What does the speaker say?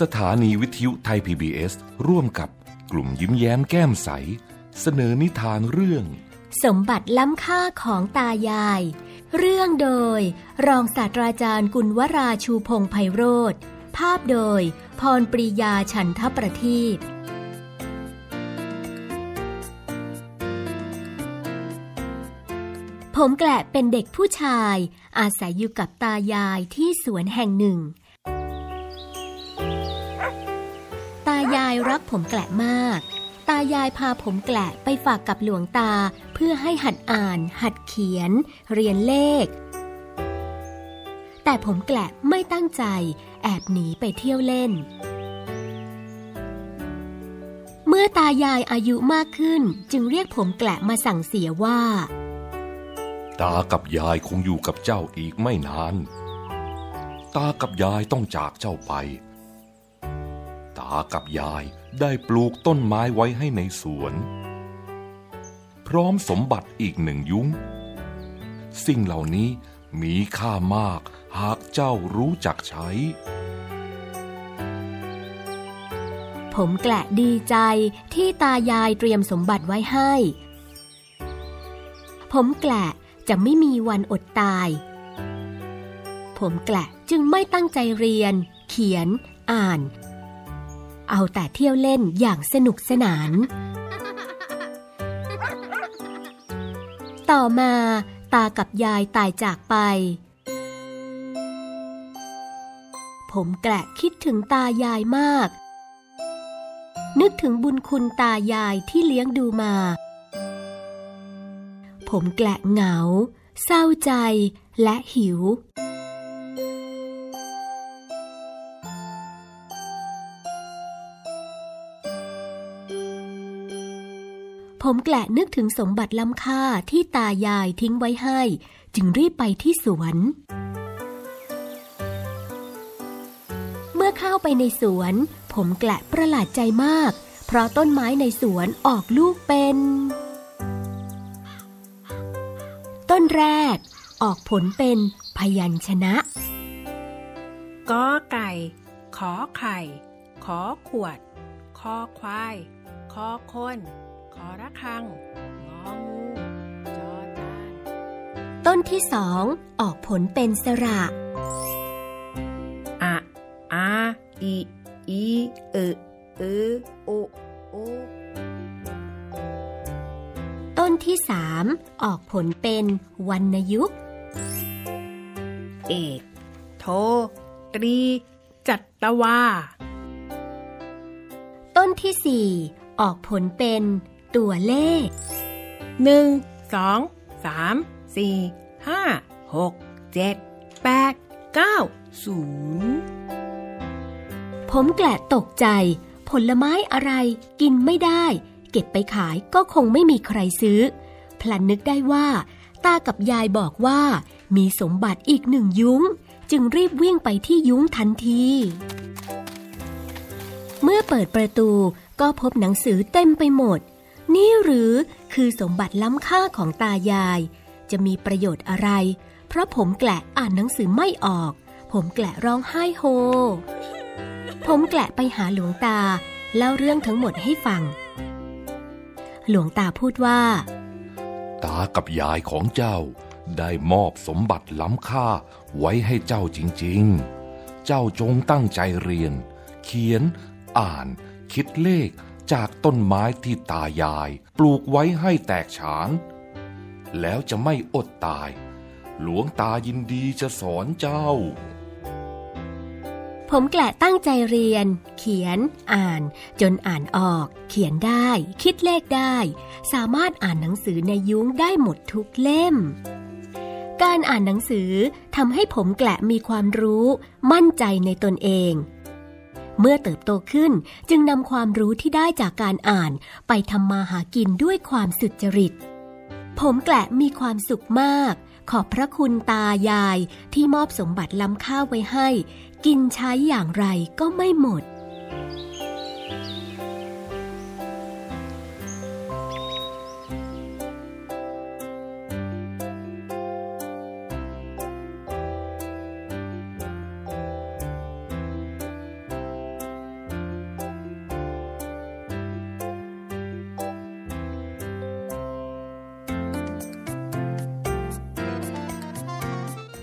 สถานีวิทยุไทย PBS ร่วมกับกลุ่มยิ้มแย้มแก้มใส เสนอนิทานเรื่อง สมบัติล้ำค่าของตายาย เรื่องโดย รองศาสตราจารย์กุลวราชูพงไพโรธ ภาพโดย พรปรียาฉันทประทีปผมแกละเป็นเด็กผู้ชาย อาศัยอยู่กับตายายที่สวนแห่งหนึ่งายายรักผมแกละมาก ตายายพาผมแกละไปฝากกับหลวงตาเพื่อให้หัดอ่าน หัดเขียน เรียนเลข แต่ผมแกละไม่ตั้งใจ แอบหนีไปเที่ยวเล่น เมื่อตายายอายุมากขึ้นจึงเรียกผมแกละมาสั่งเสียว่า ตากับยายคงอยู่กับเจ้าอีกไม่นาน ตากับยายต้องจากเจ้าไป ตากับยายได้ปลูกต้นไม้ไว้ให้ในสวน พร้อมสมบัติอีกหนึ่งยุ้ง สิ่งเหล่านี้มีค่ามากหากเจ้ารู้จักใช้ ผมแกละดีใจที่ตายายเตรียมสมบัติไว้ให้ ผมแกละจะไม่มีวันอดตาย ผมแกละจึงไม่ตั้งใจเรียน เขียน อ่าน เอาแต่เที่ยวเล่นอย่างสนุกสนาน ต่อมาตากับยายตายจากไป ผมแกละคิดถึงตายายมาก นึกถึงบุญคุณตายายที่เลี้ยงดูมา ผมแกละเหงา เศร้าใจและหิว ผมแกละนึกถึงสมบัติล้ำค่าที่ตายายทิ้งไว้ให้ จึงรีบไปที่สวน เมื่อเข้าไปในสวน ผมแกละประหลาดใจมาก เพราะต้นไม้ในสวนออกลูกเป็น ต้นแรก ออกผลเป็นพยัญชนะกอไก่ ขอไข่ ขอขวด คอควาย คอคน อระฆังงองูจอจาน ต้นที่สองออกผลเป็นสระ อะ อา อี อี เอเอโอ โอ ต้นที่สามออกผลเป็นวรรณยุกต์ เอก โท ตรี จัตวา ต้นที่สี่ออกผลเป็น ตัวเลขหนึ่งสองสามสี่ห้าหกเจ็ดแปดเก้าศูนย์ผมแกละตกใจ ผลไม้อะไรกินไม่ได้ เก็บไปขายก็คงไม่มีใครซื้อ พลันนึกได้ว่า ตากับยายบอกว่า มีสมบัติอีกหนึ่งยุ้ง จึงรีบวิ่งไปที่ยุ้งทันที เมื่อเปิดประตูก็พบหนังสือเต็มไปหมด นี่หรือคือสมบัติล้ำค่าของตายาย จะมีประโยชน์อะไร เพราะผมแกละอ่านหนังสือไม่ออก ผมแกละร้องไห้โฮ ผมแกละไปหาหลวงตา เล่าเรื่องทั้งหมดให้ฟัง หลวงตาพูดว่า ตากับยายของเจ้าได้มอบสมบัติล้ำค่าไว้ให้เจ้าจริงๆ เจ้าจงตั้งใจเรียน เขียน อ่าน คิดเลข จากต้นไม้ที่ตายาย ปลูกไว้ให้แตกฉาน แล้วจะไม่อดตาย หลวงตายินดีจะสอนเจ้า ผมแกละตั้งใจเรียน เขียน อ่าน จนอ่านออก เขียนได้ คิดเลขได้ สามารถอ่านหนังสือในยุ้งได้หมดทุกเล่มการอ่านหนังสือทำให้ผมแกละมีความรู้ มั่นใจในตนเอง เมื่อเติบโตขึ้นจึงนำความรู้ที่ได้จากการอ่านไปทำมาหากินด้วยความสุจริต ผมแกละมีความสุขมาก ขอบพระคุณตายายที่มอบสมบัติล้ำค่าไว้ให้ กินใช้อย่างไรก็ไม่หมด